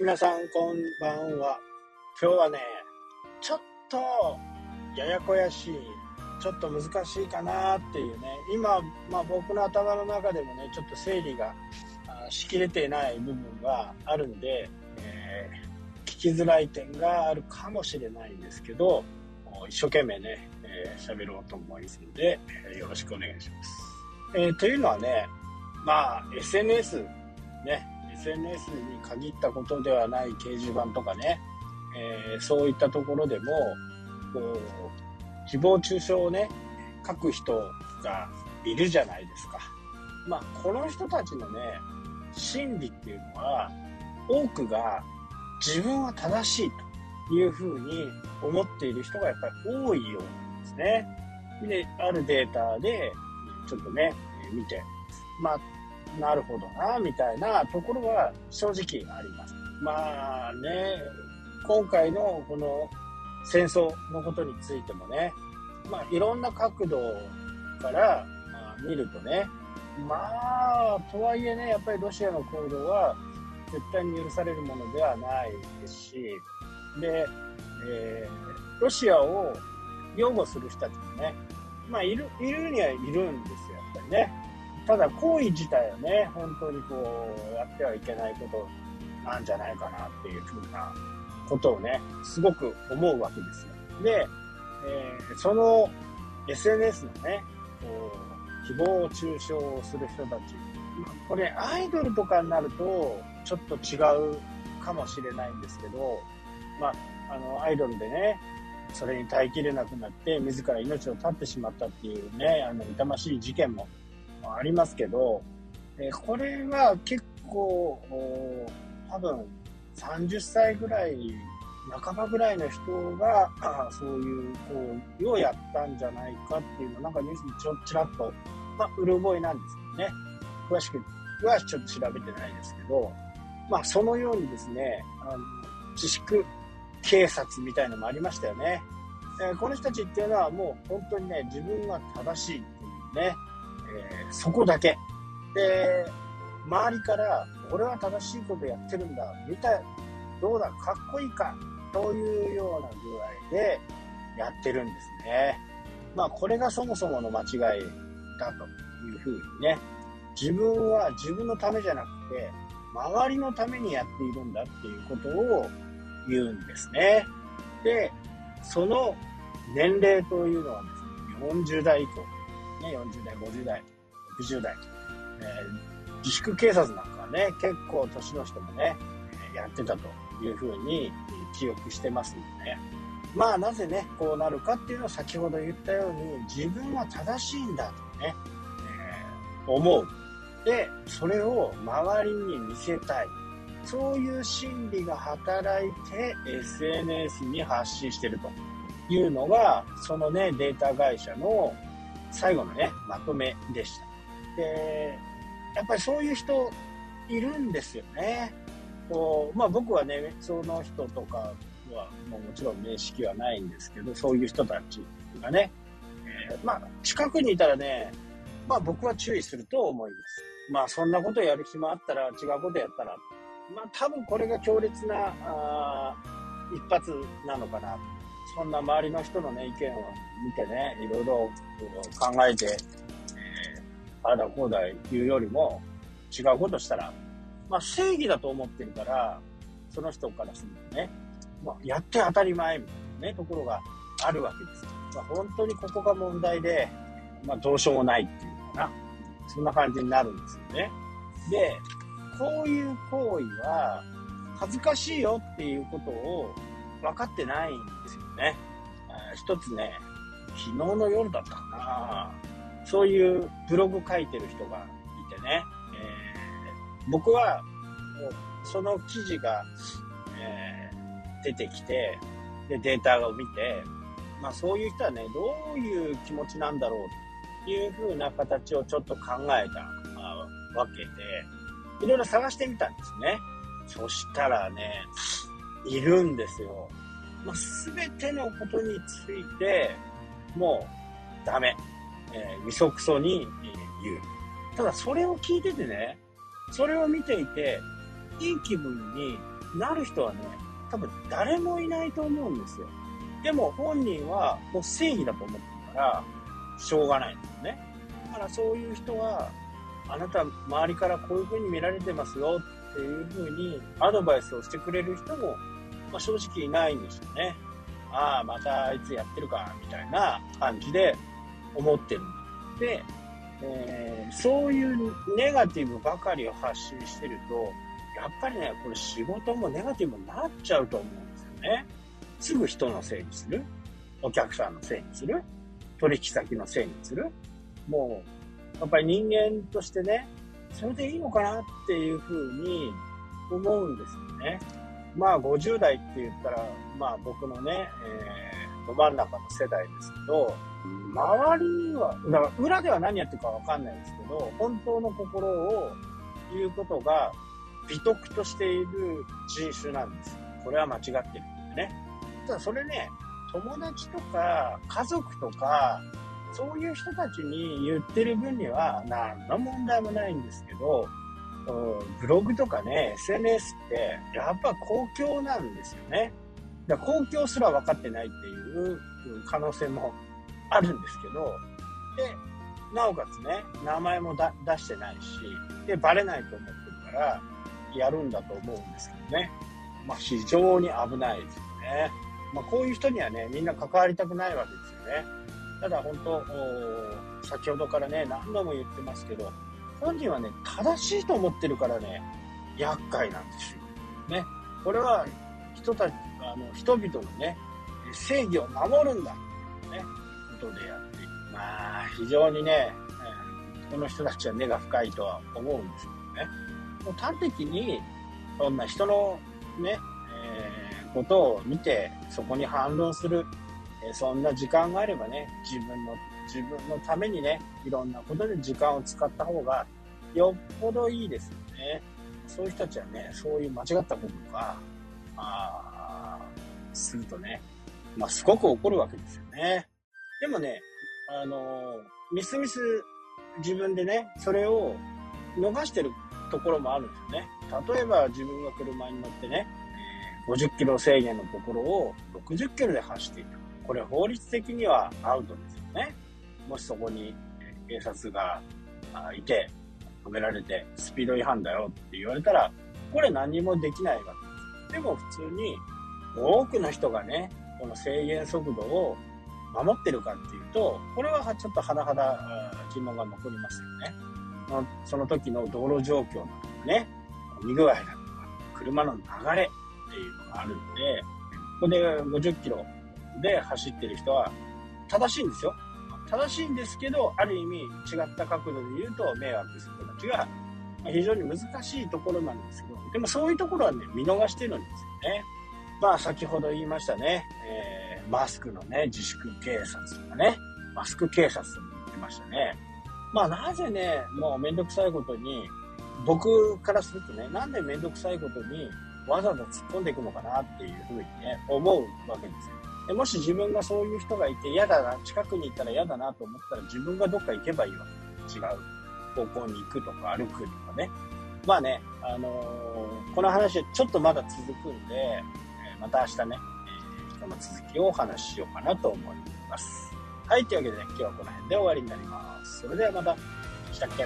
皆さんこんばんは。今日はね、ちょっとややこやしい、ちょっと難しいかなっていうね、今、まあ僕の頭の中でもね、ちょっと整理がしきれてない部分があるんで、えー、聞きづらい点があるかもしれないんですけど、一生懸命ね、えー、喋ろうと思いますので、え、よろしくお願いします。えー、というのはね、まあ SNS ね、SNS に限ったことではない掲示板とかね、えー、そういったところでも、こう、誹謗中傷をね、書く人がいるじゃないですか。まあ、この人たちのね、心理っていうのは、多くが自分は正しいというふうに思っている人がやっぱり多いようなんですね。で、あるデータで、ちょっとね、見て、まあ、なるほどな、みたいなところは正直あります。まあね、今回のこの戦争のことについてもね、まあいろんな角度から見るとね、まあ、とはいえね、やっぱりロシアの行動は絶対に許されるものではないですし、で、えー、ロシアを擁護する人たちもね、まあいる、いるにはいるんですよ、やっぱりね。ただ行為自体はね、本当にこう、やってはいけないことなんじゃないかなっていうふうなことをね、すごく思うわけですよ。で、えー、その SNS のね、こう、誹謗中傷をする人たち、これアイドルとかになるとちょっと違うかもしれないんですけど、まあ、あの、アイドルでね、それに耐えきれなくなって自ら命を絶ってしまったっていうね、あの、痛ましい事件もありますけど、えこれは結構、多分30歳ぐらい、半ばぐらいの人が、そういう行為をやったんじゃないかっていうのなんかニュースにちょちらっと、まあ、うる覚えなんですけどね。詳しくはちょっと調べてないですけど、まあ、そのようにですね、あの自粛警察みたいのもありましたよね。えこの人たちっていうのはもう本当にね、自分は正しいっていうね、えー、そこだけ。で、周りから、俺は正しいことやってるんだ、みたい、どうだ、かっこいいか、というような具合でやってるんですね。まあ、これがそもそもの間違いだというふうにね、自分は自分のためじゃなくて、周りのためにやっているんだっていうことを言うんですね。で、その年齢というのはですね、40代以降ね、40代、50代、60代、えー、自粛警察なんかはね、結構年の人もね、やってたというふうに記憶してますんでね。まあなぜね、こうなるかっていうのは先ほど言ったように、自分は正しいんだとね、えー、思う。で、それを周りに見せたい。そういう心理が働いて SNS に発信してるというのが、そのね、データ会社の最後のね、まとめでした。で、やっぱりそういう人いるんですよね。こうまあ、僕はね、その人とかはもうもちろん面識はないんですけど、そういう人たちがね、えー、まあ、近くにいたらね、まあ僕は注意すると思います。まあそんなことやる暇あったら違うことやったら、まあ多分これが強烈なあ一発なのかなそんな周りの人のね、意見を見てね、いろいろ考えて、え、ああだこうだ言うよりも、違うことしたら、まあ正義だと思ってるから、その人からするとね、まあ、やって当たり前みたいなね、ところがあるわけです。まあ、本当にここが問題で、まあどうしようもないっていうのかな。そんな感じになるんですよね。で、こういう行為は恥ずかしいよっていうことを分かってないんですよね。一つね、昨日の夜だったかな。そういうブログ書いてる人がいてね、えー、僕はもうその記事が、えー、出てきて、で、データを見て、まあそういう人はね、どういう気持ちなんだろうという風な形をちょっと考えたわけで、いろいろ探してみたんですね。そしたらね、いるんですよ。まあ、全てのことについて、もう、ダメ。えー、みそくそに言う。ただ、それを聞いててね、それを見ていて、いい気分になる人はね、多分誰もいないと思うんですよ。でも本人はもう正義だと思ってるから、しょうがないんですよね。だからそういう人は、あなた周りからこういう風に見られてますよっていう風にアドバイスをしてくれる人も、まあ、正直いないんですよね。ああ、またあいつやってるか、みたいな感じで思ってる。で、えー、そういうネガティブばかりを発信してると、やっぱりね、これ仕事もネガティブになっちゃうと思うんですよね。すぐ人のせいにする。お客さんのせいにする。取引先のせいにする。もう、やっぱり人間としてね、それでいいのかなっていうふうに思うんですよね。まあ50代って言ったら、まあ僕のね、えー、ど真ん中の世代ですけど、周りは、だから裏では何やってるかわかんないですけど、本当の心を言うことが美徳としている人種なんです。これは間違ってるんでね。ただそれね、友達とか家族とか、そういう人たちに言ってる分には何の問題もないんですけど、ブログとかね、SNS ってやっぱ公共なんですよね。だから公共すら分かってないっていう可能性もあるんですけど、で、なおかつね、名前も出してないし、で、バレないと思ってるから、やるんだと思うんですけどね。まあ、非常に危ないですよね。まあ、こういう人にはね、みんな関わりたくないわけですよね。ただ本当、先ほどからね、何度も言ってますけど、本人はね、正しいと思ってるからね、厄介なんですよ。ね。これは人たち、あの、人々のね、正義を守るんだ。ね。ことでやってまあ、非常にね、この人たちは根が深いとは思うんですけどね。もう端的に、そんな人のね、えー、ことを見て、そこに反論する、え、そんな時間があればね、自分の、自分のためにね、いろんなことで時間を使った方が、よっぽどいいですよね。そういう人たちはね、そういう間違ったことが、あするとね、まあ、すごく怒るわけですよね。でもね、あのみすみす自分でね、それを逃してるところもあるんですよね。例えば自分が車に乗ってね、50キロ制限のところを60キロで走っている。これ法律的にはアウトですよね。もしそこに警察がいて止められてスピード違反だよって言われたら、これ何もできないわけです。でも普通に多くの人がね、この制限速度を守ってるかっていうと、これはちょっと甚だ疑問が残りますよね。その時の道路状況だとかね、見具合だとか、車の流れっていうのがあるんで、ここで50キロで走ってる人は正しいんですよ。正しいんですけど、ある意味違った角度で言うと迷惑する人たちが非常に難しいところなんですけど、でもそういうところはね、見逃してるんですよね。まあ先ほど言いましたね、えー、マスクのね、自粛警察とかね、マスク警察とか言ってましたね。まあなぜね、もうめんどくさいことに、僕からするとね、なんでめんどくさいことにわざわざ突っ込んでいくのかなっていうふうにね、思うわけですよ。でもし自分がそういう人がいて嫌だな、近くに行ったら嫌だなと思ったら自分がどっか行けばいいわけ違う方向に行くとか歩くとかね。まあね、あのー、この話はちょっとまだ続くんで、また明日ね、えー、この続きをお話ししようかなと思います。はい、というわけで、ね、今日はこの辺で終わりになります。それではまた、したっけ